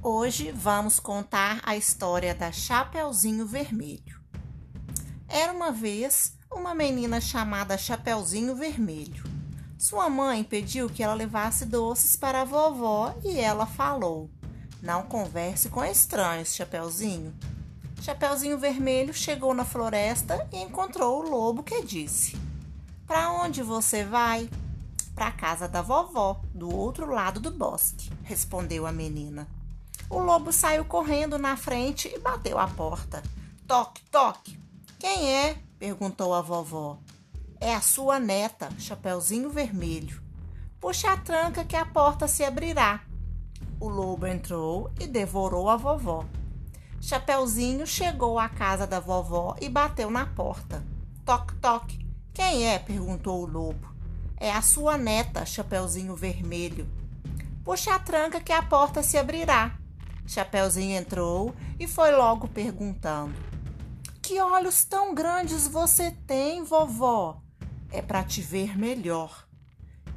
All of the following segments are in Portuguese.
Hoje vamos contar a história da Chapeuzinho Vermelho. Era uma vez uma menina chamada Chapeuzinho Vermelho. Sua mãe pediu que ela levasse doces para a vovó e ela falou: Não converse com estranhos, Chapeuzinho. Chapeuzinho Vermelho chegou na floresta e encontrou o lobo que disse: Para onde você vai? Para a casa da vovó, do outro lado do bosque, respondeu a menina. O lobo saiu correndo na frente e bateu a porta. Toque, toque. Quem é? perguntou a vovó. É a sua neta, Chapeuzinho Vermelho. Puxa a tranca que a porta se abrirá. O lobo entrou e devorou a vovó. Chapeuzinho chegou à casa da vovó e bateu na porta. Toque, toque. Quem é? perguntou o lobo. É a sua neta, Chapeuzinho Vermelho. Puxa a tranca que a porta se abrirá. Chapeuzinho entrou e foi logo perguntando: Que olhos tão grandes você tem, vovó? É para te ver melhor.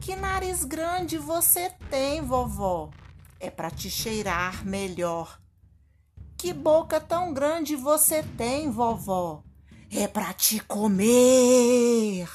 Que nariz grande você tem, vovó? É para te cheirar melhor. Que boca tão grande você tem, vovó? É para te comer.